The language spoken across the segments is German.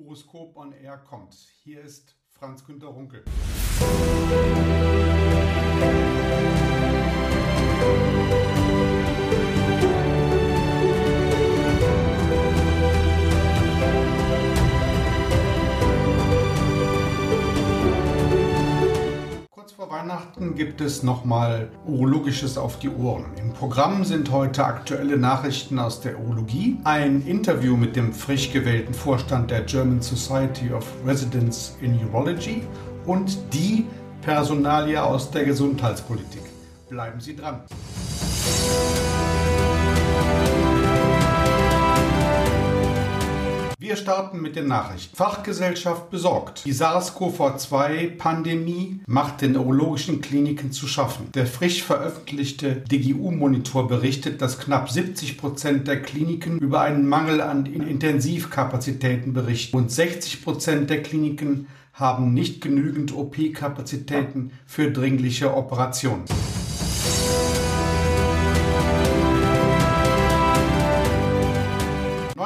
Horoskop on Air kommt. Hier ist Franz Günter Runkel. Weihnachten gibt es nochmal Urologisches auf die Ohren. Im Programm sind heute aktuelle Nachrichten aus der Urologie, ein Interview mit dem frisch gewählten Vorstand der German Society of Residents in Urology und die Personalie aus der Gesundheitspolitik. Bleiben Sie dran. Wir starten mit den Nachrichten. Fachgesellschaft besorgt. Die SARS-CoV-2-Pandemie macht den urologischen Kliniken zu schaffen. Der frisch veröffentlichte DGU-Monitor berichtet, dass knapp 70 Prozent der Kliniken über einen Mangel an Intensivkapazitäten berichten und 60 Prozent der Kliniken haben nicht genügend OP-Kapazitäten für dringliche Operationen.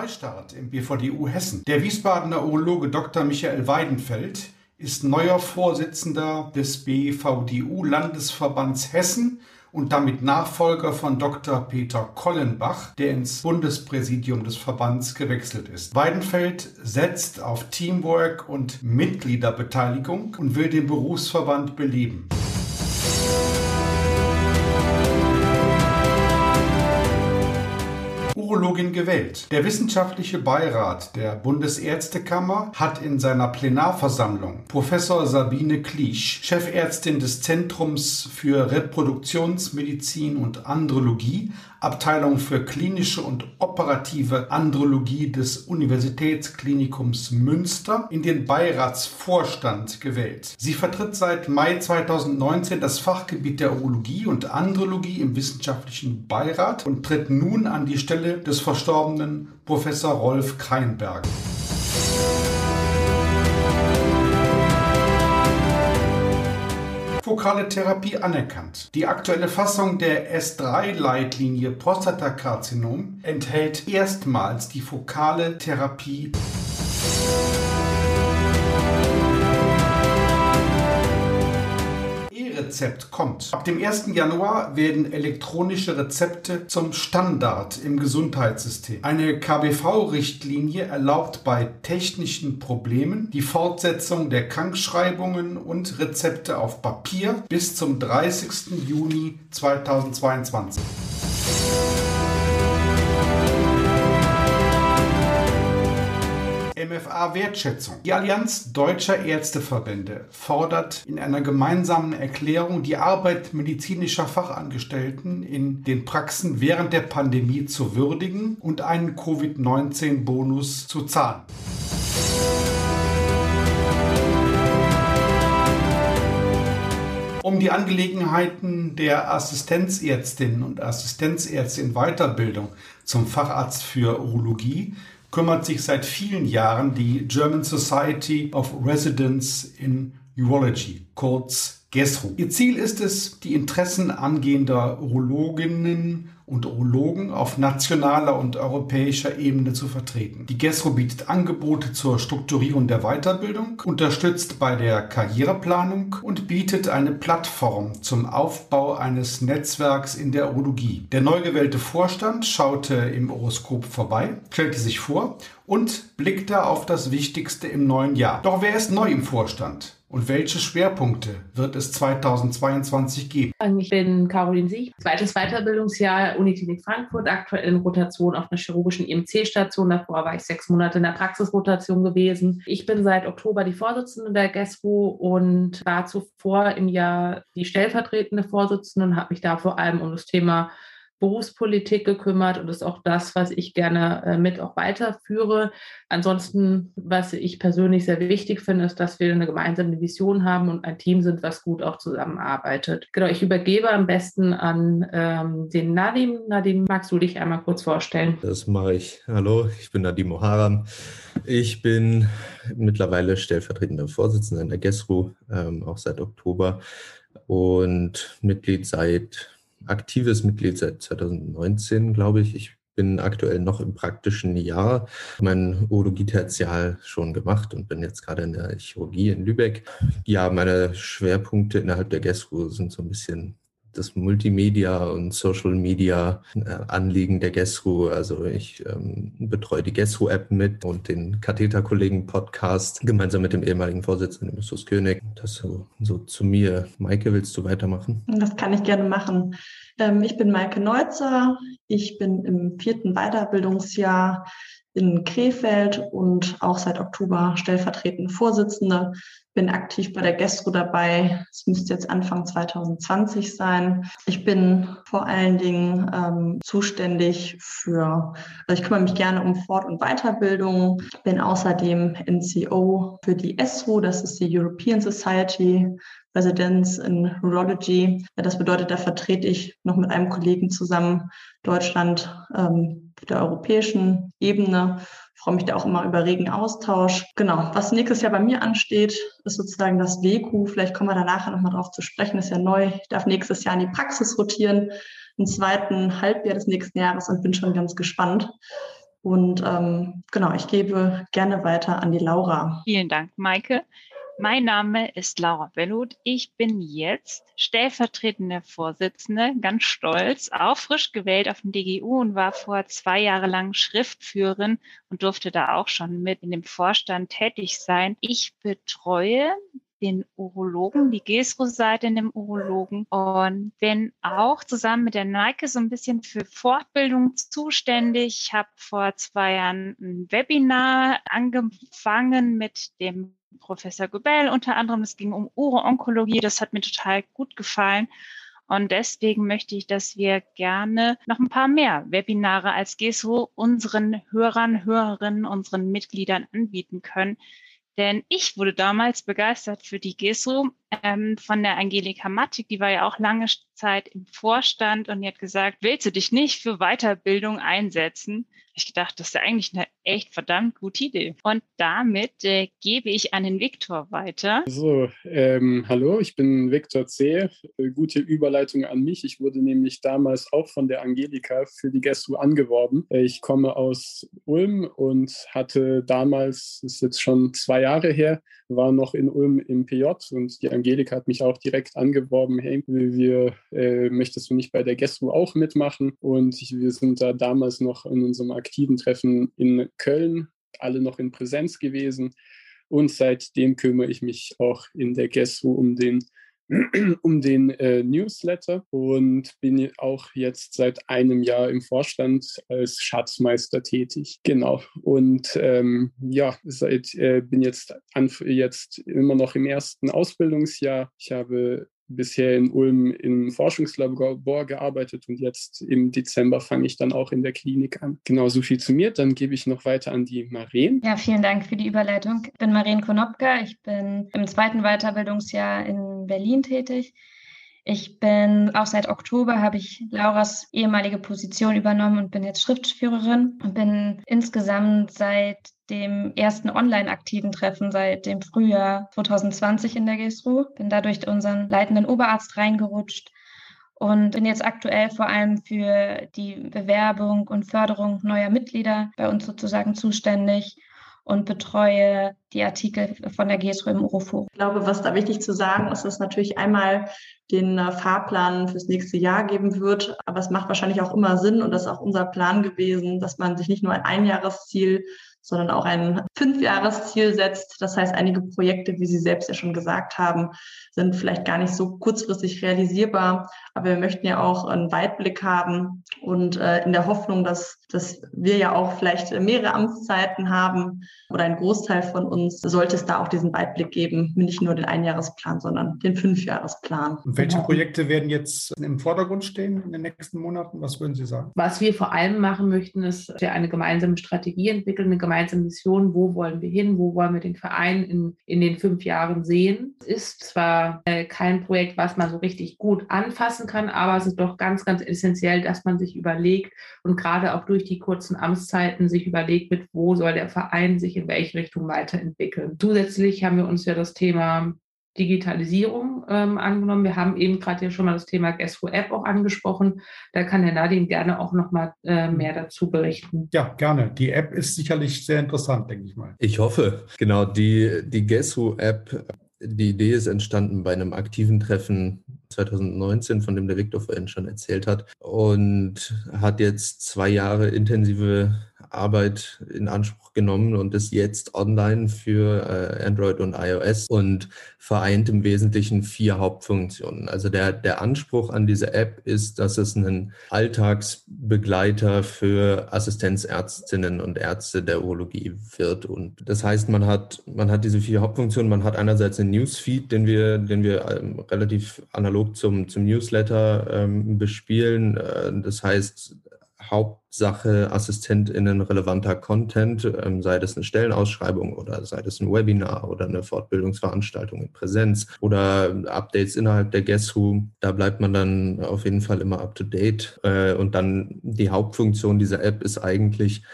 Neustart im BVDU Hessen. Der Wiesbadener Urologe Dr. Michael Weidenfeld ist neuer Vorsitzender des BVDU Landesverbands Hessen und damit Nachfolger von Dr. Peter Kollenbach, der ins Bundespräsidium des Verbands gewechselt ist. Weidenfeld setzt auf Teamwork und Mitgliederbeteiligung und will den Berufsverband beleben. Urologin gewählt. Der wissenschaftliche Beirat der Bundesärztekammer hat in seiner Plenarversammlung Professor Sabine Kliesch, Chefärztin des Zentrums für Reproduktionsmedizin und Andrologie, Abteilung für klinische und operative Andrologie des Universitätsklinikums Münster, in den Beiratsvorstand gewählt. Sie vertritt seit Mai 2019 das Fachgebiet der Urologie und Andrologie im wissenschaftlichen Beirat und tritt nun an die Stelle des verstorbenen Professor Rolf Kreinberg. Fokale Therapie anerkannt. Die aktuelle Fassung der S3-Leitlinie Prostatakarzinom enthält erstmals die fokale Therapie E-Rezept kommt. Ab dem 1. Januar werden elektronische Rezepte zum Standard im Gesundheitssystem. Eine KBV-Richtlinie erlaubt bei technischen Problemen die Fortsetzung der Krankschreibungen und Rezepte auf Papier bis zum 30. Juni 2022. MFA Wertschätzung. Die Allianz Deutscher Ärzteverbände fordert in einer gemeinsamen Erklärung die Arbeit medizinischer Fachangestellten in den Praxen während der Pandemie zu würdigen und einen Covid-19-Bonus zu zahlen. um die Angelegenheiten der Assistenzärztinnen und Assistenzärzte in Weiterbildung zum Facharzt für Urologie kümmert sich seit vielen Jahren die German Society of Residents in Urology, kurz GESRU. Ihr Ziel ist es, die Interessen angehender Urologinnen und Urologen auf nationaler und europäischer Ebene zu vertreten. Die GESRO bietet Angebote zur Strukturierung der Weiterbildung, unterstützt bei der Karriereplanung und bietet eine Plattform zum Aufbau eines Netzwerks in der Urologie. Der neu gewählte Vorstand schaute im Horoskop vorbei, stellte sich vor und blickte auf das Wichtigste im neuen Jahr. Doch wer ist neu im Vorstand? Und welche Schwerpunkte wird es 2022 geben? Ich bin Caroline Sieg, zweites Weiterbildungsjahr Uniklinik Frankfurt, aktuell in Rotation auf einer chirurgischen IMC-Station. Davor war ich sechs Monate in der Praxisrotation gewesen. Ich bin seit Oktober die Vorsitzende der GESRO und war zuvor im Jahr die stellvertretende Vorsitzende und habe mich da vor allem um das Thema Berufspolitik gekümmert und ist auch das, was ich gerne äh, mit auch weiterführe. Ansonsten, was ich persönlich sehr wichtig finde, ist, dass wir eine gemeinsame Vision haben und ein Team sind, was gut auch zusammenarbeitet. Genau, ich übergebe am besten an ähm, den Nadim. Nadim, magst du dich einmal kurz vorstellen? Das mache ich. Hallo, ich bin Nadim Oharam. Ich bin mittlerweile stellvertretender Vorsitzender in der GESRU, ähm, auch seit Oktober und Mitglied seit aktives Mitglied seit 2019, glaube ich. Ich bin aktuell noch im praktischen Jahr, mein Urologie-Tertial schon gemacht und bin jetzt gerade in der Chirurgie in Lübeck. Ja, meine Schwerpunkte innerhalb der GESRU sind so ein bisschen das Multimedia und Social Media äh, Anliegen der GESRU. Also ich ähm, betreue die GESRU-App mit und den Katheterkollegen-Podcast gemeinsam mit dem ehemaligen Vorsitzenden Justus König. Das so, so zu mir. Maike, willst du weitermachen? Das kann ich gerne machen. Ähm, ich bin Maike Neutzer. Ich bin im vierten Weiterbildungsjahr in Krefeld und auch seit Oktober stellvertretende Vorsitzende bin aktiv bei der Gestro dabei. Es müsste jetzt Anfang 2020 sein. Ich bin vor allen Dingen ähm, zuständig für, also ich kümmere mich gerne um Fort- und Weiterbildung, bin außerdem NCO für die ESRO, das ist die European Society Residence in Urology. Das bedeutet, da vertrete ich noch mit einem Kollegen zusammen Deutschland ähm, der europäischen Ebene freue mich da auch immer über regen Austausch. Genau, was nächstes Jahr bei mir ansteht, ist sozusagen das WQ. Vielleicht kommen wir da nachher nochmal drauf zu sprechen, ist ja neu. Ich darf nächstes Jahr in die Praxis rotieren, im zweiten Halbjahr des nächsten Jahres und bin schon ganz gespannt. Und ähm, genau, ich gebe gerne weiter an die Laura. Vielen Dank, Maike. Mein Name ist Laura Bellut. Ich bin jetzt stellvertretende Vorsitzende, ganz stolz, auch frisch gewählt auf dem DGU und war vor zwei Jahre lang Schriftführerin und durfte da auch schon mit in dem Vorstand tätig sein. Ich betreue den Urologen, die GESRO-Seite in dem Urologen und bin auch zusammen mit der Nike so ein bisschen für Fortbildung zuständig. Ich habe vor zwei Jahren ein Webinar angefangen mit dem Professor Gubel unter anderem. Es ging um Uro-Onkologie. Das hat mir total gut gefallen. Und deswegen möchte ich, dass wir gerne noch ein paar mehr Webinare als GESO unseren Hörern, Hörerinnen, unseren Mitgliedern anbieten können. Denn ich wurde damals begeistert für die GESO ähm, von der Angelika Mattig. Die war ja auch lange Zeit im Vorstand und die hat gesagt, willst du dich nicht für Weiterbildung einsetzen? Ich gedacht, das ist eigentlich eine echt verdammt gute Idee. Und damit äh, gebe ich an den Viktor weiter. So, ähm, hallo, ich bin Viktor C. Äh, gute Überleitung an mich. Ich wurde nämlich damals auch von der Angelika für die Gestu angeworben. Äh, ich komme aus Ulm und hatte damals, ist jetzt schon zwei Jahre her, war noch in Ulm im PJ und die Angelika hat mich auch direkt angeworben, hey, wir, äh, möchtest du nicht bei der Gestu auch mitmachen? Und wir sind da damals noch in unserem aktiven Treffen in Köln, alle noch in Präsenz gewesen. Und seitdem kümmere ich mich auch in der GESU um den, um den äh, Newsletter und bin auch jetzt seit einem Jahr im Vorstand als Schatzmeister tätig. Genau. Und ähm, ja, seit, äh, bin jetzt, jetzt immer noch im ersten Ausbildungsjahr. Ich habe bisher in Ulm im Forschungslabor gearbeitet und jetzt im Dezember fange ich dann auch in der Klinik an. Genau so viel zu mir. Dann gebe ich noch weiter an die Maren. Ja, vielen Dank für die Überleitung. Ich bin Maren Konopka. Ich bin im zweiten Weiterbildungsjahr in Berlin tätig. Ich bin auch seit Oktober habe ich Lauras ehemalige Position übernommen und bin jetzt Schriftführerin und bin insgesamt seit dem ersten online-aktiven Treffen seit dem Frühjahr 2020 in der GESRU. Bin dadurch unseren leitenden Oberarzt reingerutscht und bin jetzt aktuell vor allem für die Bewerbung und Förderung neuer Mitglieder bei uns sozusagen zuständig und betreue die Artikel von der GSO im Uroforum. Ich glaube, was da wichtig zu sagen ist, dass natürlich einmal den äh, Fahrplan fürs nächste Jahr geben wird. Aber es macht wahrscheinlich auch immer Sinn und das ist auch unser Plan gewesen, dass man sich nicht nur ein Einjahresziel sondern auch ein Fünfjahresziel setzt. Das heißt, einige Projekte, wie Sie selbst ja schon gesagt haben, sind vielleicht gar nicht so kurzfristig realisierbar. Aber wir möchten ja auch einen Weitblick haben und äh, in der Hoffnung, dass, dass wir ja auch vielleicht mehrere Amtszeiten haben oder ein Großteil von uns, sollte es da auch diesen Weitblick geben, nicht nur den Einjahresplan, sondern den Fünfjahresplan. Und welche Projekte werden jetzt im Vordergrund stehen in den nächsten Monaten? Was würden Sie sagen? Was wir vor allem machen möchten, ist eine gemeinsame Strategie entwickeln, eine gemeinsame gemeinsame Mission, wo wollen wir hin, wo wollen wir den Verein in, in den fünf Jahren sehen. Es ist zwar äh, kein Projekt, was man so richtig gut anfassen kann, aber es ist doch ganz, ganz essentiell, dass man sich überlegt und gerade auch durch die kurzen Amtszeiten sich überlegt, mit wo soll der Verein sich in welche Richtung weiterentwickeln. Zusätzlich haben wir uns ja das Thema Digitalisierung ähm, angenommen. Wir haben eben gerade hier schon mal das Thema Guess App auch angesprochen. Da kann der Nadine gerne auch noch mal äh, mehr dazu berichten. Ja, gerne. Die App ist sicherlich sehr interessant, denke ich mal. Ich hoffe. Genau, die, die Guess App die Idee ist entstanden bei einem aktiven Treffen 2019, von dem der Viktor vorhin schon erzählt hat, und hat jetzt zwei Jahre intensive Arbeit in Anspruch genommen und ist jetzt online für äh, Android und iOS und vereint im Wesentlichen vier Hauptfunktionen. Also der, der Anspruch an diese App ist, dass es ein Alltagsbegleiter für Assistenzärztinnen und Ärzte der Urologie wird. Und das heißt, man hat, man hat diese vier Hauptfunktionen. Man hat einerseits einen Newsfeed, den wir, den wir ähm, relativ analog zum, zum Newsletter ähm, bespielen. Äh, das heißt, Hauptsache AssistentInnen relevanter Content, ähm, sei das eine Stellenausschreibung oder sei das ein Webinar oder eine Fortbildungsveranstaltung in Präsenz oder Updates innerhalb der Guess Who. Da bleibt man dann auf jeden Fall immer up to date. Äh, und dann die Hauptfunktion dieser App ist eigentlich,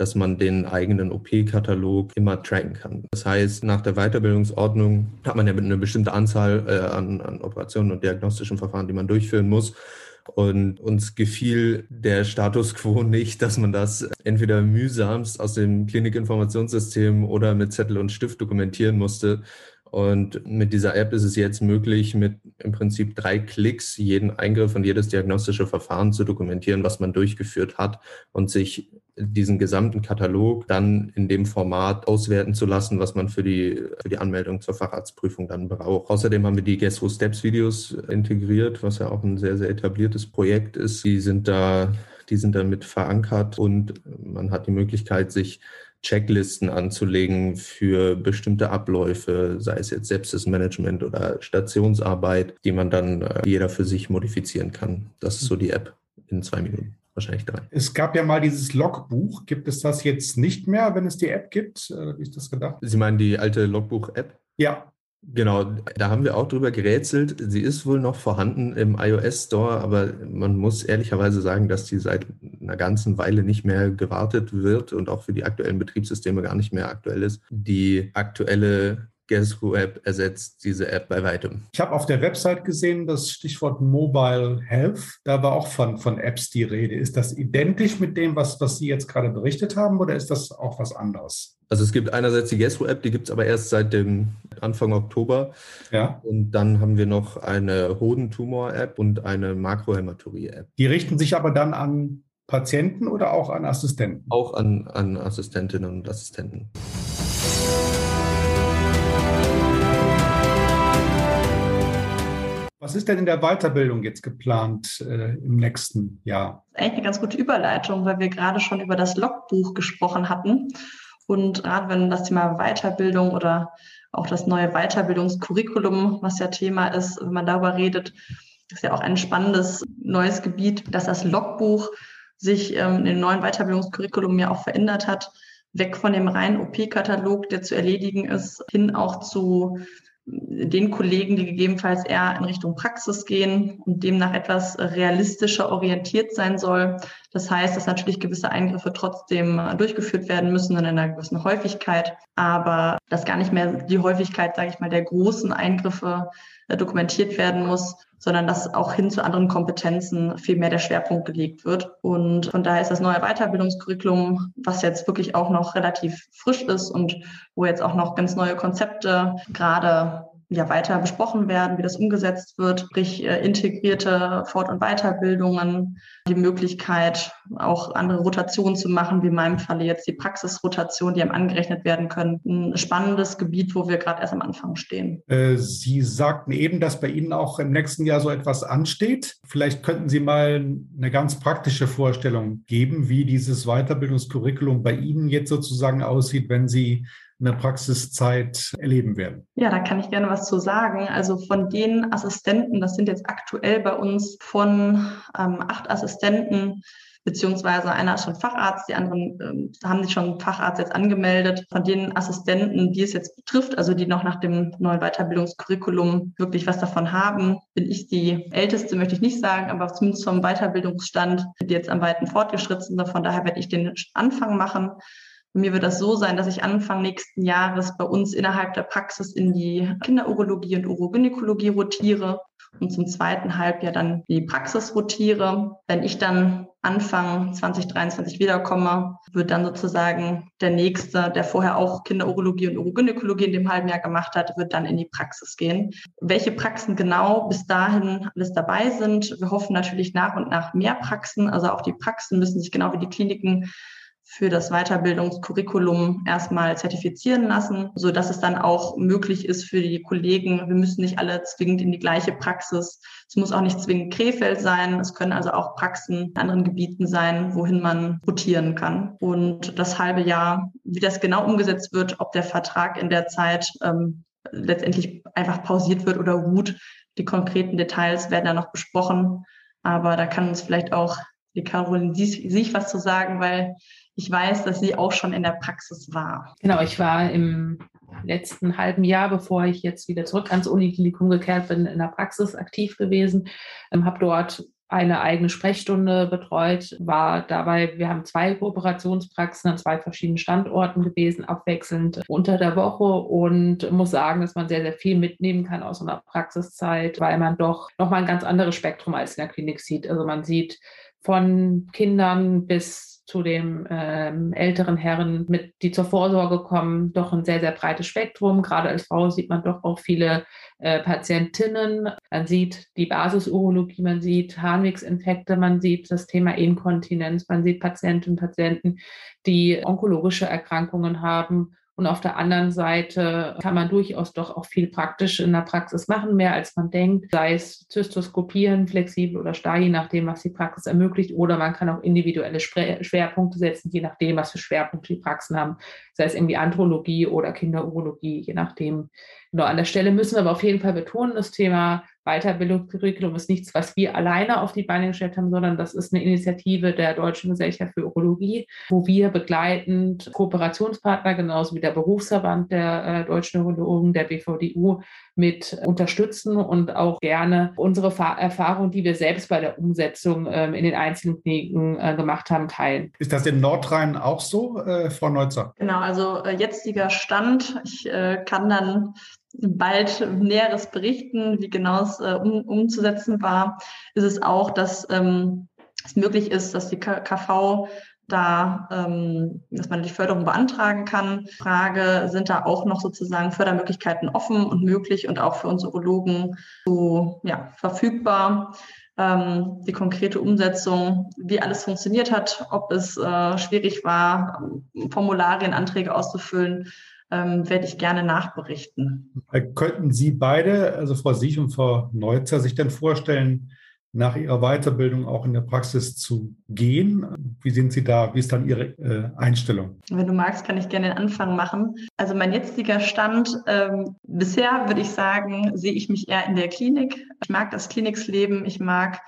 dass man den eigenen OP-Katalog immer tracken kann. Das heißt, nach der Weiterbildungsordnung hat man ja eine bestimmte Anzahl äh, an, an Operationen und diagnostischen Verfahren, die man durchführen muss. Und uns gefiel der Status quo nicht, dass man das entweder mühsamst aus dem Klinikinformationssystem oder mit Zettel und Stift dokumentieren musste. Und mit dieser App ist es jetzt möglich, mit im Prinzip drei Klicks jeden Eingriff und jedes diagnostische Verfahren zu dokumentieren, was man durchgeführt hat und sich diesen gesamten Katalog dann in dem Format auswerten zu lassen, was man für die, für die Anmeldung zur Facharztprüfung dann braucht. Außerdem haben wir die Guess Who Steps Videos integriert, was ja auch ein sehr, sehr etabliertes Projekt ist. Die sind da, die sind damit verankert und man hat die Möglichkeit, sich Checklisten anzulegen für bestimmte Abläufe, sei es jetzt Sepsis-Management oder Stationsarbeit, die man dann äh, jeder für sich modifizieren kann. Das ist so die App in zwei Minuten wahrscheinlich drei. Es gab ja mal dieses Logbuch. Gibt es das jetzt nicht mehr, wenn es die App gibt? Äh, wie ist das gedacht? Sie meinen die alte Logbuch-App? Ja. Genau, da haben wir auch drüber gerätselt. Sie ist wohl noch vorhanden im iOS Store, aber man muss ehrlicherweise sagen, dass die seit einer ganzen Weile nicht mehr gewartet wird und auch für die aktuellen Betriebssysteme gar nicht mehr aktuell ist. Die aktuelle Guess Who App ersetzt diese App bei weitem. Ich habe auf der Website gesehen das Stichwort Mobile Health. Da war auch von, von Apps die Rede. Ist das identisch mit dem, was, was Sie jetzt gerade berichtet haben, oder ist das auch was anderes? Also es gibt einerseits die Guess Who App, die gibt es aber erst seit dem Anfang Oktober. Ja. Und dann haben wir noch eine Hodentumor-App und eine Makrohämaturie-App. Die richten sich aber dann an Patienten oder auch an Assistenten? Auch an, an Assistentinnen und Assistenten. Was ist denn in der Weiterbildung jetzt geplant äh, im nächsten Jahr? Eigentlich eine ganz gute Überleitung, weil wir gerade schon über das Logbuch gesprochen hatten. Und gerade wenn das Thema Weiterbildung oder auch das neue Weiterbildungskurriculum, was ja Thema ist, wenn man darüber redet, ist ja auch ein spannendes neues Gebiet, dass das Logbuch sich ähm, in dem neuen Weiterbildungskurriculum ja auch verändert hat. Weg von dem reinen OP-Katalog, der zu erledigen ist, hin auch zu den Kollegen, die gegebenenfalls eher in Richtung Praxis gehen und demnach etwas realistischer orientiert sein soll. Das heißt, dass natürlich gewisse Eingriffe trotzdem durchgeführt werden müssen in einer gewissen Häufigkeit, aber dass gar nicht mehr die Häufigkeit, sage ich mal, der großen Eingriffe äh, dokumentiert werden muss, sondern dass auch hin zu anderen Kompetenzen viel mehr der Schwerpunkt gelegt wird. Und von daher ist das neue Weiterbildungskurriculum, was jetzt wirklich auch noch relativ frisch ist und wo jetzt auch noch ganz neue Konzepte gerade ja weiter besprochen werden, wie das umgesetzt wird, sprich äh, integrierte Fort- und Weiterbildungen, die Möglichkeit, auch andere Rotationen zu machen, wie in meinem Falle jetzt die Praxisrotation, die einem angerechnet werden können. Ein spannendes Gebiet, wo wir gerade erst am Anfang stehen. Äh, Sie sagten eben, dass bei Ihnen auch im nächsten Jahr so etwas ansteht. Vielleicht könnten Sie mal eine ganz praktische Vorstellung geben, wie dieses Weiterbildungskurriculum bei Ihnen jetzt sozusagen aussieht, wenn Sie eine Praxiszeit erleben werden? Ja, da kann ich gerne was zu sagen. Also von den Assistenten, das sind jetzt aktuell bei uns von ähm, acht Assistenten, beziehungsweise einer ist schon Facharzt, die anderen ähm, haben sich schon Facharzt jetzt angemeldet. Von den Assistenten, die es jetzt betrifft, also die noch nach dem neuen Weiterbildungskurriculum wirklich was davon haben, bin ich die älteste, möchte ich nicht sagen, aber zumindest vom Weiterbildungsstand, die jetzt am weiten fortgeschritten sind. Von daher werde ich den Anfang machen. Bei mir wird das so sein, dass ich Anfang nächsten Jahres bei uns innerhalb der Praxis in die Kinderurologie und Urogynäkologie rotiere und zum zweiten Halbjahr dann die Praxis rotiere. Wenn ich dann Anfang 2023 wiederkomme, wird dann sozusagen der nächste, der vorher auch Kinderurologie und Urogynäkologie in dem halben Jahr gemacht hat, wird dann in die Praxis gehen. Welche Praxen genau bis dahin alles dabei sind, wir hoffen natürlich nach und nach mehr Praxen. Also auch die Praxen müssen sich genau wie die Kliniken für das Weiterbildungskurriculum erstmal zertifizieren lassen, so dass es dann auch möglich ist für die Kollegen. Wir müssen nicht alle zwingend in die gleiche Praxis. Es muss auch nicht zwingend Krefeld sein. Es können also auch Praxen in anderen Gebieten sein, wohin man rotieren kann. Und das halbe Jahr, wie das genau umgesetzt wird, ob der Vertrag in der Zeit ähm, letztendlich einfach pausiert wird oder ruht, die konkreten Details werden da noch besprochen. Aber da kann uns vielleicht auch die Caroline sich was zu sagen, weil ich weiß, dass sie auch schon in der Praxis war. Genau, ich war im letzten halben Jahr, bevor ich jetzt wieder zurück ans Uniklinikum gekehrt bin, in der Praxis aktiv gewesen, ähm, habe dort eine eigene Sprechstunde betreut, war dabei, wir haben zwei Kooperationspraxen an zwei verschiedenen Standorten gewesen, abwechselnd unter der Woche und muss sagen, dass man sehr, sehr viel mitnehmen kann aus einer Praxiszeit, weil man doch nochmal ein ganz anderes Spektrum als in der Klinik sieht. Also man sieht von Kindern bis zu dem ähm, älteren Herren, mit, die zur Vorsorge kommen, doch ein sehr, sehr breites Spektrum. Gerade als Frau sieht man doch auch viele äh, Patientinnen. Man sieht die Basisurologie, man sieht Harnwegsinfekte, man sieht das Thema Inkontinenz, man sieht Patientinnen und Patienten, die onkologische Erkrankungen haben und auf der anderen Seite kann man durchaus doch auch viel praktisch in der Praxis machen, mehr als man denkt, sei es Zystoskopieren, flexibel oder starr, je nachdem, was die Praxis ermöglicht. Oder man kann auch individuelle Schwerpunkte setzen, je nachdem, was für Schwerpunkte die Praxen haben, sei es irgendwie Andrologie oder Kinderurologie, je nachdem. Genau, an der Stelle müssen wir aber auf jeden Fall betonen, das Thema Weiterbildungscurriculum ist nichts, was wir alleine auf die Beine gestellt haben, sondern das ist eine Initiative der Deutschen Gesellschaft für Urologie, wo wir begleitend Kooperationspartner, genauso wie der Berufsverband der äh, deutschen Urologen, der BVDU, mit unterstützen und auch gerne unsere Fa Erfahrung, die wir selbst bei der Umsetzung ähm, in den einzelnen Kliniken äh, gemacht haben, teilen. Ist das in Nordrhein auch so, äh, Frau Neutzer? Genau, also jetziger Stand. Ich kann dann bald Näheres berichten, wie genau es äh, um, umzusetzen war, ist es auch, dass ähm, es möglich ist, dass die KV da, ähm, dass man die Förderung beantragen kann. Frage, sind da auch noch sozusagen Fördermöglichkeiten offen und möglich und auch für uns Urologen so ja, verfügbar? Ähm, die konkrete Umsetzung, wie alles funktioniert hat, ob es äh, schwierig war, Formularien, Anträge auszufüllen, ähm, werde ich gerne nachberichten. Äh, könnten Sie beide, also Frau Sich und Frau Neutzer, sich denn vorstellen, nach Ihrer Weiterbildung auch in der Praxis zu gehen? Wie sind Sie da? Wie ist dann Ihre äh, Einstellung? Wenn du magst, kann ich gerne den Anfang machen. Also mein jetziger Stand, ähm, bisher würde ich sagen, sehe ich mich eher in der Klinik. Ich mag das Kliniksleben, ich mag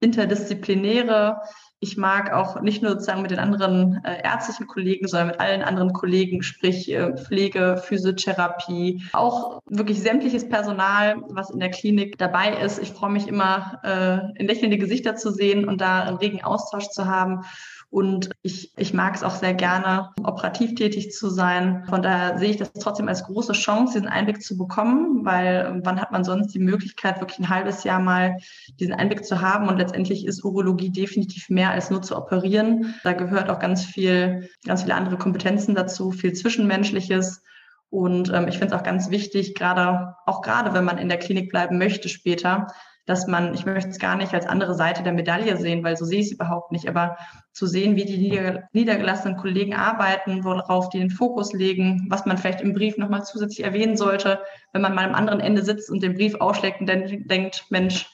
interdisziplinäre ich mag auch nicht nur sozusagen mit den anderen äh, ärztlichen Kollegen, sondern mit allen anderen Kollegen, sprich äh, Pflege, Physiotherapie, auch wirklich sämtliches Personal, was in der Klinik dabei ist. Ich freue mich immer, äh, in lächelnde Gesichter zu sehen und da einen regen Austausch zu haben. Und ich, ich mag es auch sehr gerne, operativ tätig zu sein. Von daher sehe ich das trotzdem als große Chance, diesen Einblick zu bekommen, weil ähm, wann hat man sonst die Möglichkeit, wirklich ein halbes Jahr mal diesen Einblick zu haben? Und letztendlich ist Urologie definitiv mehr als nur zu operieren. Da gehört auch ganz viel, ganz viele andere Kompetenzen dazu, viel Zwischenmenschliches. Und ähm, ich finde es auch ganz wichtig, gerade auch gerade wenn man in der Klinik bleiben möchte später, dass man, ich möchte es gar nicht als andere Seite der Medaille sehen, weil so sehe ich es überhaupt nicht, aber zu sehen, wie die nieder, niedergelassenen Kollegen arbeiten, worauf die den Fokus legen, was man vielleicht im Brief nochmal zusätzlich erwähnen sollte, wenn man mal am anderen Ende sitzt und den Brief ausschlägt und dann denkt, Mensch,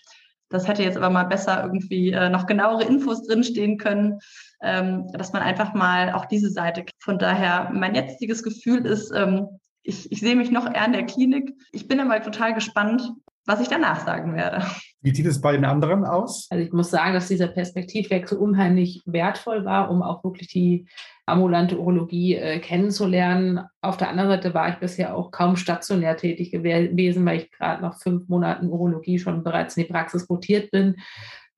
das hätte jetzt aber mal besser irgendwie äh, noch genauere Infos drinstehen können, ähm, dass man einfach mal auch diese Seite. Von daher, mein jetziges Gefühl ist, ähm, ich, ich sehe mich noch eher in der Klinik. Ich bin aber total gespannt, was ich danach sagen werde. Wie sieht es bei den anderen aus? Also ich muss sagen, dass dieser Perspektivwechsel unheimlich wertvoll war, um auch wirklich die ambulante Urologie äh, kennenzulernen. Auf der anderen Seite war ich bisher auch kaum stationär tätig gewesen, weil ich gerade nach fünf Monaten Urologie schon bereits in die Praxis rotiert bin.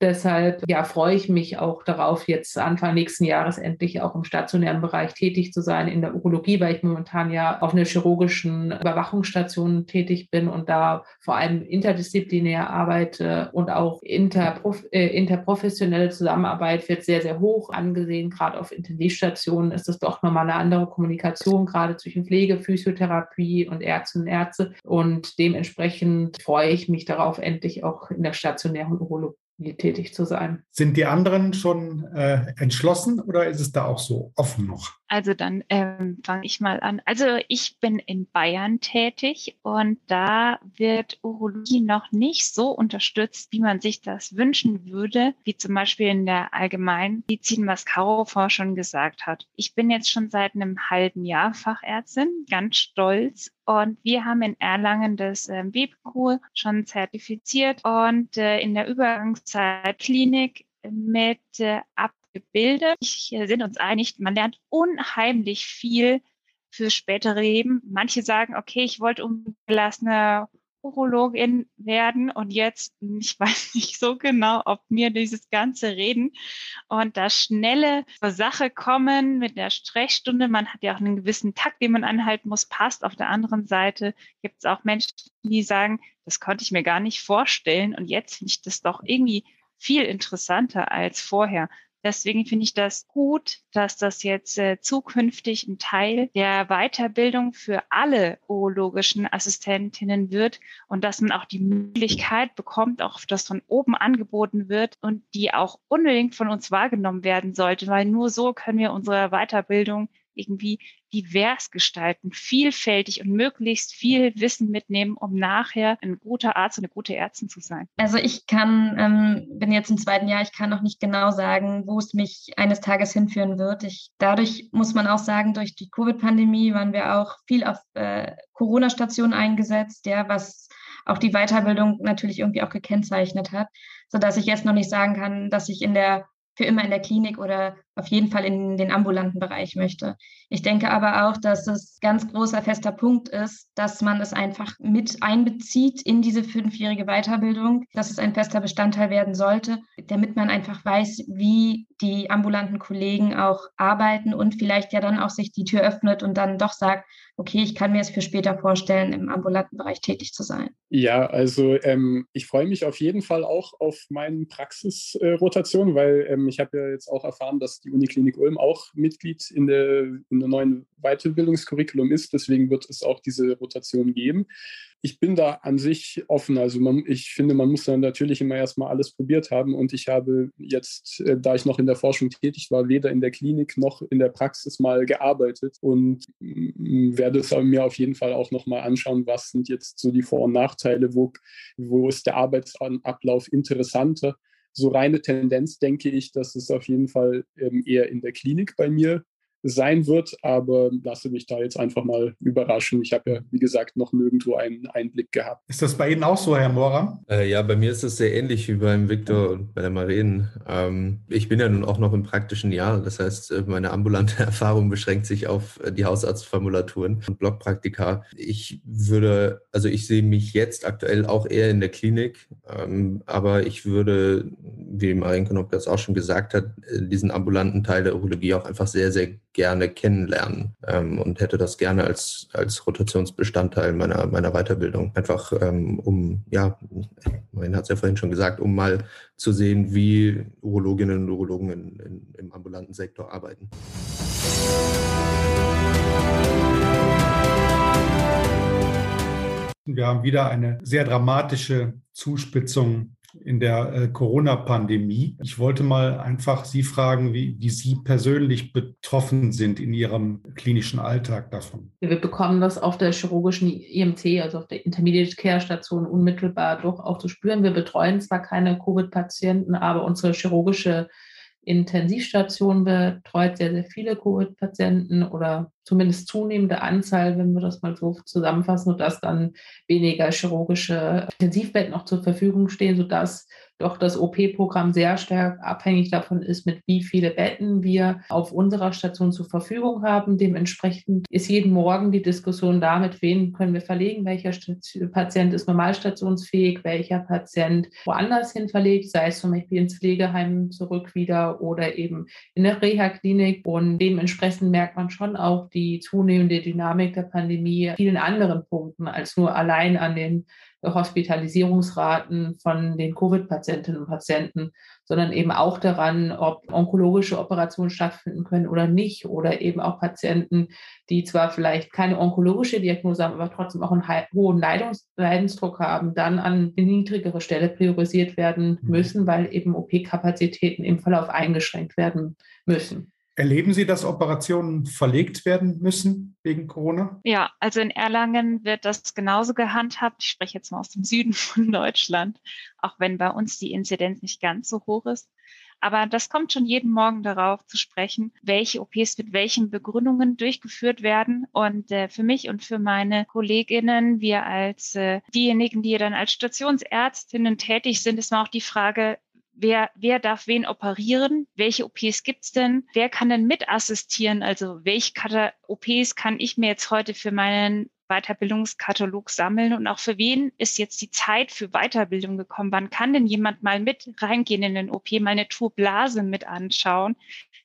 Deshalb ja, freue ich mich auch darauf, jetzt Anfang nächsten Jahres endlich auch im stationären Bereich tätig zu sein in der Urologie, weil ich momentan ja auf einer chirurgischen Überwachungsstation tätig bin und da vor allem interdisziplinär arbeite und auch interprof äh, interprofessionelle Zusammenarbeit wird sehr, sehr hoch angesehen. Gerade auf Intensivstationen ist das doch nochmal eine andere Kommunikation, gerade zwischen Pflege, Physiotherapie und Ärztinnen und Ärzte. Und dementsprechend freue ich mich darauf, endlich auch in der stationären Urologie tätig zu sein. Sind die anderen schon äh, entschlossen oder ist es da auch so offen noch? Also dann ähm, fange ich mal an. Also ich bin in Bayern tätig und da wird Urologie noch nicht so unterstützt, wie man sich das wünschen würde, wie zum Beispiel in der Allgemeinmedizin, was Caro vor schon gesagt hat. Ich bin jetzt schon seit einem halben Jahr Fachärztin, ganz stolz und wir haben in Erlangen das äh, BBQ schon zertifiziert und äh, in der Übergangszeit Klinik mit äh, ab Gebilde. Ich, äh, sind uns einig, man lernt unheimlich viel für spätere Leben. Manche sagen, okay, ich wollte umgelassene Urologin werden und jetzt, hm, ich weiß nicht so genau, ob mir dieses ganze Reden und das schnelle zur Sache kommen mit der Sprechstunde, man hat ja auch einen gewissen Takt, den man anhalten muss, passt. Auf der anderen Seite gibt es auch Menschen, die sagen, das konnte ich mir gar nicht vorstellen und jetzt finde ich das doch irgendwie viel interessanter als vorher. Deswegen finde ich das gut, dass das jetzt äh, zukünftig ein Teil der Weiterbildung für alle urologischen Assistentinnen wird und dass man auch die Möglichkeit bekommt, auch das von oben angeboten wird und die auch unbedingt von uns wahrgenommen werden sollte, weil nur so können wir unsere Weiterbildung irgendwie divers gestalten, vielfältig und möglichst viel Wissen mitnehmen, um nachher ein guter Arzt und eine gute Ärztin zu sein? Also ich kann, ähm, bin jetzt im zweiten Jahr, ich kann noch nicht genau sagen, wo es mich eines Tages hinführen wird. Ich, dadurch muss man auch sagen, durch die Covid-Pandemie waren wir auch viel auf äh, Corona-Stationen eingesetzt, ja, was auch die Weiterbildung natürlich irgendwie auch gekennzeichnet hat, sodass ich jetzt noch nicht sagen kann, dass ich in der für immer in der Klinik oder auf jeden Fall in den ambulanten Bereich möchte. Ich denke aber auch, dass es ganz großer fester Punkt ist, dass man es einfach mit einbezieht in diese fünfjährige Weiterbildung, dass es ein fester Bestandteil werden sollte, damit man einfach weiß, wie die ambulanten Kollegen auch arbeiten und vielleicht ja dann auch sich die Tür öffnet und dann doch sagt, okay, ich kann mir es für später vorstellen, im ambulanten Bereich tätig zu sein. Ja, also ähm, ich freue mich auf jeden Fall auch auf meine Praxisrotation, äh, weil ähm, ich habe ja jetzt auch erfahren, dass die Uniklinik Ulm auch Mitglied in der, in der neuen Weiterbildungskurriculum ist. Deswegen wird es auch diese Rotation geben ich bin da an sich offen. Also man, ich finde, man muss dann natürlich immer erstmal alles probiert haben. Und ich habe jetzt, äh, da ich noch in der Forschung tätig war, weder in der Klinik noch in der Praxis mal gearbeitet und mm, werde es mir auf jeden Fall auch nochmal anschauen, was sind jetzt so die Vor- und Nachteile, wo, wo ist der Arbeitsablauf interessanter. So reine Tendenz denke ich, dass es auf jeden Fall ähm, eher in der Klinik bei mir sein wird, aber lasse mich da jetzt einfach mal überraschen. Ich habe ja, wie gesagt, noch nirgendwo einen Einblick gehabt. Ist das bei Ihnen auch so, Herr Moram? Äh, ja, bei mir ist es sehr ähnlich wie beim Viktor und bei der Maren. Ähm, ich bin ja nun auch noch im praktischen Jahr, das heißt, äh, meine ambulante Erfahrung beschränkt sich auf äh, die Hausarztformulaturen und Blockpraktika. Ich würde, also ich sehe mich jetzt aktuell auch eher in der Klinik, ähm, aber ich würde, wie Maren Knopf das auch schon gesagt hat, äh, diesen ambulanten Teil der Urologie auch einfach sehr, sehr gerne kennenlernen ähm, und hätte das gerne als, als Rotationsbestandteil meiner, meiner Weiterbildung. Einfach ähm, um, ja, man hat es ja vorhin schon gesagt, um mal zu sehen, wie Urologinnen und Urologen in, in, im ambulanten Sektor arbeiten. Wir haben wieder eine sehr dramatische Zuspitzung in der äh, Corona-Pandemie. Ich wollte mal einfach Sie fragen, wie, wie Sie persönlich betroffen sind in Ihrem klinischen Alltag davon. Wir bekommen das auf der chirurgischen IMC, also auf der Intermediate Care Station, unmittelbar doch auch zu spüren. Wir betreuen zwar keine Covid-Patienten, aber unsere chirurgische Intensivstation betreut sehr, sehr viele Covid-Patienten oder zumindest zunehmende Anzahl, wenn wir das mal so zusammenfassen, sodass dann weniger chirurgische Intensivbetten noch zur Verfügung stehen, sodass doch das OP-Programm sehr stark abhängig davon ist, mit wie viele Betten wir auf unserer Station zur Verfügung haben. Dementsprechend ist jeden Morgen die Diskussion damit, wen können wir verlegen, welcher Patient ist normalstationsfähig, welcher Patient woanders hin verlegt, sei es zum Beispiel ins Pflegeheim zurück wieder oder eben in der Reha-Klinik. Und dementsprechend merkt man schon auch die zunehmende Dynamik der Pandemie vielen anderen Punkten als nur allein an den Hospitalisierungsraten von den Covid-Patientinnen und Patienten, sondern eben auch daran, ob onkologische Operationen stattfinden können oder nicht, oder eben auch Patienten, die zwar vielleicht keine onkologische Diagnose haben, aber trotzdem auch einen hohen Leidungs Leidensdruck haben, dann an eine niedrigere Stelle priorisiert werden mhm. müssen, weil eben OP-Kapazitäten im Verlauf eingeschränkt werden müssen. Erleben Sie, dass Operationen verlegt werden müssen wegen Corona? Ja, also in Erlangen wird das genauso gehandhabt. Ich spreche jetzt mal aus dem Süden von Deutschland, auch wenn bei uns die Inzidenz nicht ganz so hoch ist. Aber das kommt schon jeden Morgen darauf zu sprechen, welche OPs mit welchen Begründungen durchgeführt werden. Und äh, für mich und für meine Kolleginnen, wir als äh, diejenigen, die dann als Stationsärztinnen tätig sind, ist mal auch die Frage, wer, wer darf wen operieren, welche OPs gibt's denn, wer kann denn mitassistieren, also welche OPs kann ich mir jetzt heute für meinen Weiterbildungskatalog sammeln? Und auch für wen ist jetzt die Zeit für Weiterbildung gekommen? Wann kann denn jemand mal mit reingehen in den OP, mal eine Tourblase mit anschauen,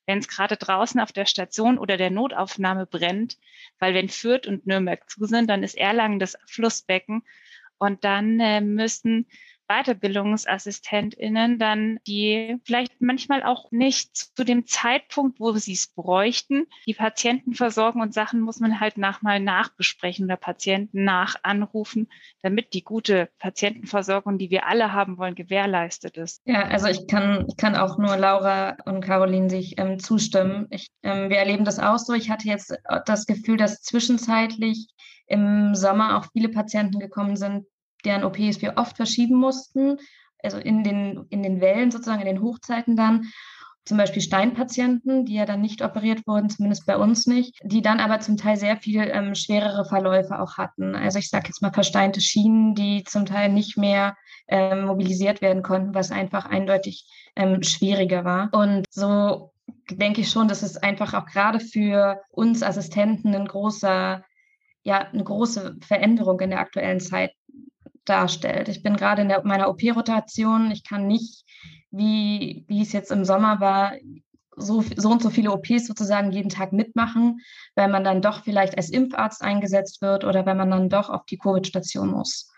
wenn es gerade draußen auf der Station oder der Notaufnahme brennt? Weil wenn Fürth und Nürnberg zu sind, dann ist Erlangen das Flussbecken. Und dann äh, müssen WeiterbildungsassistentInnen dann, die vielleicht manchmal auch nicht zu dem Zeitpunkt, wo sie es bräuchten, die Patienten versorgen und Sachen muss man halt nachmal nachbesprechen oder Patienten nach anrufen, damit die gute Patientenversorgung, die wir alle haben wollen, gewährleistet ist. Ja, also ich kann, ich kann auch nur Laura und Caroline sich ähm, zustimmen. Ich, ähm, wir erleben das auch so. Ich hatte jetzt das Gefühl, dass zwischenzeitlich im Sommer auch viele Patienten gekommen sind, deren OPs wir oft verschieben mussten, also in den, in den Wellen sozusagen, in den Hochzeiten dann. Zum Beispiel Steinpatienten, die ja dann nicht operiert wurden, zumindest bei uns nicht, die dann aber zum Teil sehr viel ähm, schwerere Verläufe auch hatten. Also ich sage jetzt mal versteinte Schienen, die zum Teil nicht mehr ähm, mobilisiert werden konnten, was einfach eindeutig ähm, schwieriger war. Und so denke ich schon, dass es einfach auch gerade für uns Assistenten ein großer, ja, eine große Veränderung in der aktuellen Zeit darstellt. Ich bin gerade in der, meiner OP-Rotation. Ich kann nicht, wie, wie es jetzt im Sommer war, so, so und so viele OPs sozusagen jeden Tag mitmachen, weil man dann doch vielleicht als Impfarzt eingesetzt wird oder wenn man dann doch auf die Covid-Station muss.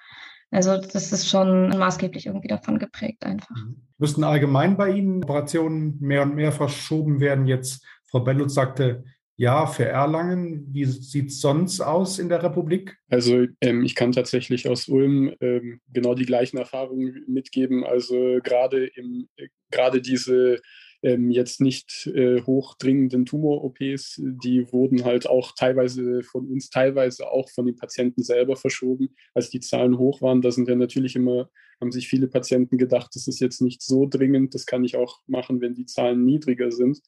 Also das ist schon maßgeblich irgendwie davon geprägt einfach. Mhm. Müssten allgemein bei Ihnen Operationen mehr und mehr verschoben werden? Jetzt, Frau Bellutz sagte, ja, für Erlangen. Wie sieht es sonst aus in der Republik? Also ähm, ich kann tatsächlich aus Ulm ähm, genau die gleichen Erfahrungen mitgeben. Also gerade im äh, gerade diese ähm, jetzt nicht äh, hochdringenden Tumor-OPs, die wurden halt auch teilweise von uns, teilweise auch von den Patienten selber verschoben, als die Zahlen hoch waren. Da sind ja natürlich immer, haben sich viele Patienten gedacht, das ist jetzt nicht so dringend, das kann ich auch machen, wenn die Zahlen niedriger sind.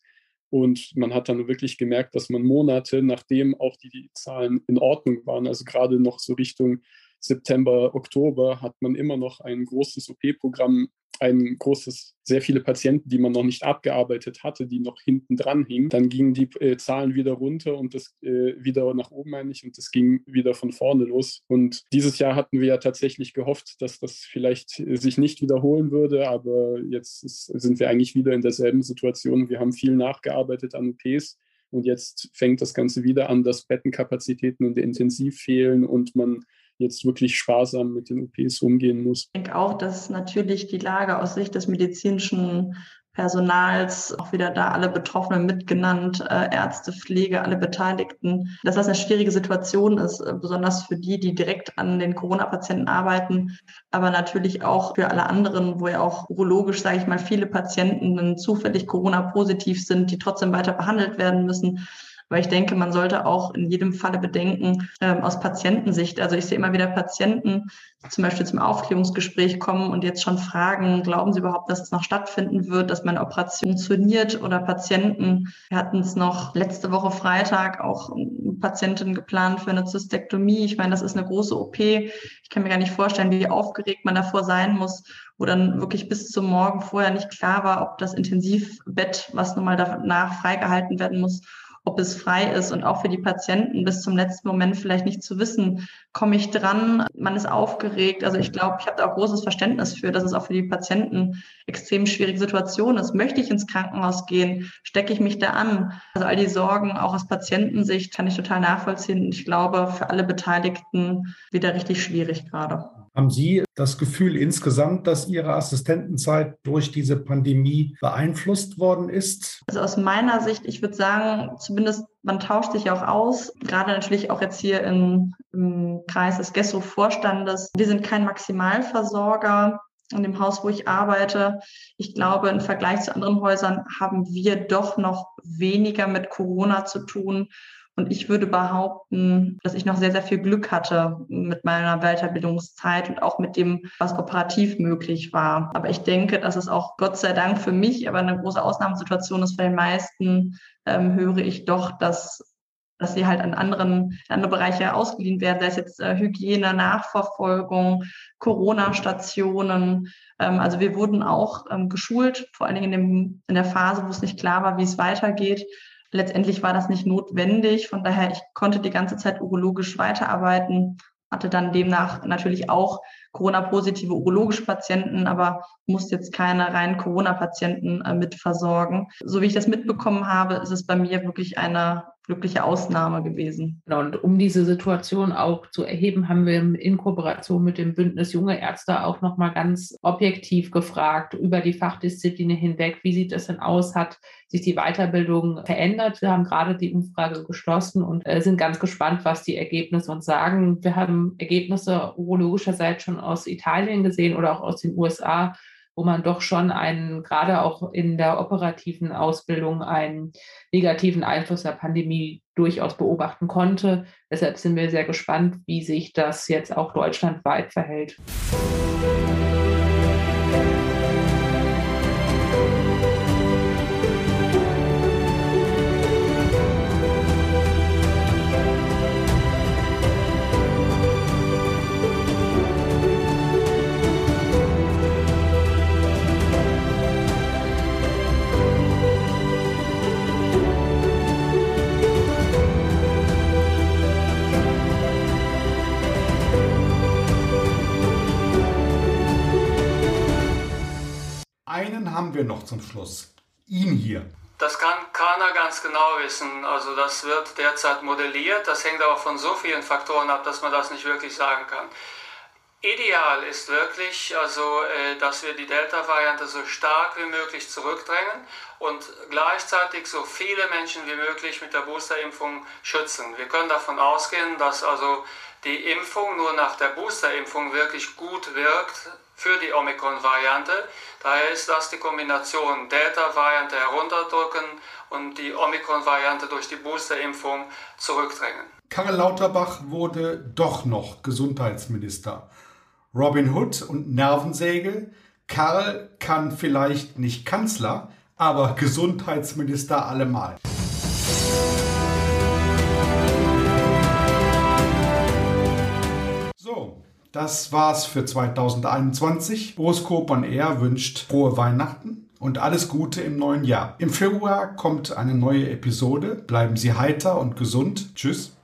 Und man hat dann wirklich gemerkt, dass man Monate, nachdem auch die, die Zahlen in Ordnung waren, also gerade noch so Richtung September, Oktober, hat man immer noch ein großes OP-Programm ein großes, sehr viele Patienten, die man noch nicht abgearbeitet hatte, die noch hinten dran hingen. Dann gingen die äh, Zahlen wieder runter und das äh, wieder nach oben, meine ich, und das ging wieder von vorne los. Und dieses Jahr hatten wir ja tatsächlich gehofft, dass das vielleicht äh, sich nicht wiederholen würde, aber jetzt ist, sind wir eigentlich wieder in derselben Situation. Wir haben viel nachgearbeitet an OPs. Und jetzt fängt das Ganze wieder an, dass Bettenkapazitäten der Intensiv fehlen und man jetzt wirklich sparsam mit den OPs umgehen muss. Ich denke auch, dass natürlich die Lage aus Sicht des medizinischen Personals, auch wieder da alle Betroffenen mitgenannt, äh, Ärzte, Pflege, alle Beteiligten, dass das eine schwierige Situation ist, äh, besonders für die, die direkt an den Corona-Patienten arbeiten, aber natürlich auch für alle anderen, wo ja auch urologisch, sage ich mal, viele Patienten zufällig Corona-positiv sind, die trotzdem weiter behandelt werden müssen. Aber ich denke, man sollte auch in jedem Falle bedenken, ähm, aus Patientensicht. Also ich sehe immer wieder Patienten, die zum Beispiel zum Aufklärungsgespräch kommen und jetzt schon fragen, glauben sie überhaupt, dass es noch stattfinden wird, dass meine Operation funktioniert oder Patienten. Wir hatten es noch letzte Woche Freitag auch eine Patientin geplant für eine Zystektomie. Ich meine, das ist eine große OP. Ich kann mir gar nicht vorstellen, wie aufgeregt man davor sein muss wo dann wirklich bis zum Morgen vorher nicht klar war, ob das Intensivbett, was nochmal danach freigehalten werden muss, ob es frei ist und auch für die Patienten bis zum letzten Moment vielleicht nicht zu wissen, komme ich dran, man ist aufgeregt. Also ich glaube, ich habe da auch großes Verständnis für, dass es auch für die Patienten extrem schwierige Situation ist. Möchte ich ins Krankenhaus gehen? Stecke ich mich da an? Also all die Sorgen, auch aus Patientensicht, kann ich total nachvollziehen. Ich glaube, für alle Beteiligten wieder richtig schwierig gerade. Haben Sie das Gefühl insgesamt, dass Ihre Assistentenzeit durch diese Pandemie beeinflusst worden ist? Also aus meiner Sicht, ich würde sagen, zumindest man tauscht sich auch aus, gerade natürlich auch jetzt hier in, im Kreis des Gesso-Vorstandes. Wir sind kein Maximalversorger in dem Haus, wo ich arbeite. Ich glaube, im Vergleich zu anderen Häusern haben wir doch noch weniger mit Corona zu tun und ich würde behaupten, dass ich noch sehr, sehr viel Glück hatte mit meiner Weiterbildungszeit und auch mit dem, was operativ möglich war. Aber ich denke, dass es auch Gott sei Dank für mich aber eine große Ausnahmesituation ist. Bei den meisten ähm, höre ich doch, dass dass sie halt an anderen andere Bereiche ausgeliehen werden, sei es jetzt äh, Hygiene, Nachverfolgung, Corona-Stationen. Ähm, also wir wurden auch ähm, geschult, vor allen Dingen in, dem, in der Phase, wo es nicht klar war, wie es weitergeht. Letztendlich war das nicht notwendig. Von daher, ich konnte die ganze Zeit urologisch weiterarbeiten, hatte dann demnach natürlich auch Corona-positive urologische Patienten, aber musste jetzt keine reinen Corona-Patienten äh, mit versorgen. So wie ich das mitbekommen habe, ist es bei mir wirklich eine glückliche Ausnahme gewesen. Genau, und um diese Situation auch zu erheben, haben wir in Kooperation mit dem Bündnis Junge Ärzte auch nochmal ganz objektiv gefragt über die Fachdiszipline hinweg. Wie sieht es denn aus? Hat sich die Weiterbildung verändert? Wir haben gerade die Umfrage geschlossen und äh, sind ganz gespannt, was die Ergebnisse uns sagen. Wir haben Ergebnisse urologischerseits schon aus Italien gesehen oder auch aus den USA wo man doch schon einen, gerade auch in der operativen Ausbildung, einen negativen Einfluss der Pandemie durchaus beobachten konnte. Deshalb sind wir sehr gespannt, wie sich das jetzt auch deutschlandweit verhält. haben zum Schluss? Ihn hier. Das kann keiner ganz genau wissen. Also das wird derzeit modelliert. Das hängt aber von so vielen Faktoren ab, dass man das nicht wirklich sagen kann. Ideal ist wirklich, also, äh, dass wir die Delta-Variante so stark wie möglich zurückdrängen und gleichzeitig so viele Menschen wie möglich mit der Boosterimpfung schützen. Wir können davon ausgehen, dass also die Impfung nur nach der Boosterimpfung wirklich gut wirkt für die Omikron-Variante. Daher ist das die Kombination Delta-Variante herunterdrücken und die Omikron-Variante durch die Boosterimpfung zurückdrängen. Karl Lauterbach wurde doch noch Gesundheitsminister. Robin Hood und Nervensäge. Karl kann vielleicht nicht Kanzler, aber Gesundheitsminister allemal. Das war's für 2021. Horoskop on Air wünscht frohe Weihnachten und alles Gute im neuen Jahr. Im Februar kommt eine neue Episode. Bleiben Sie heiter und gesund. Tschüss.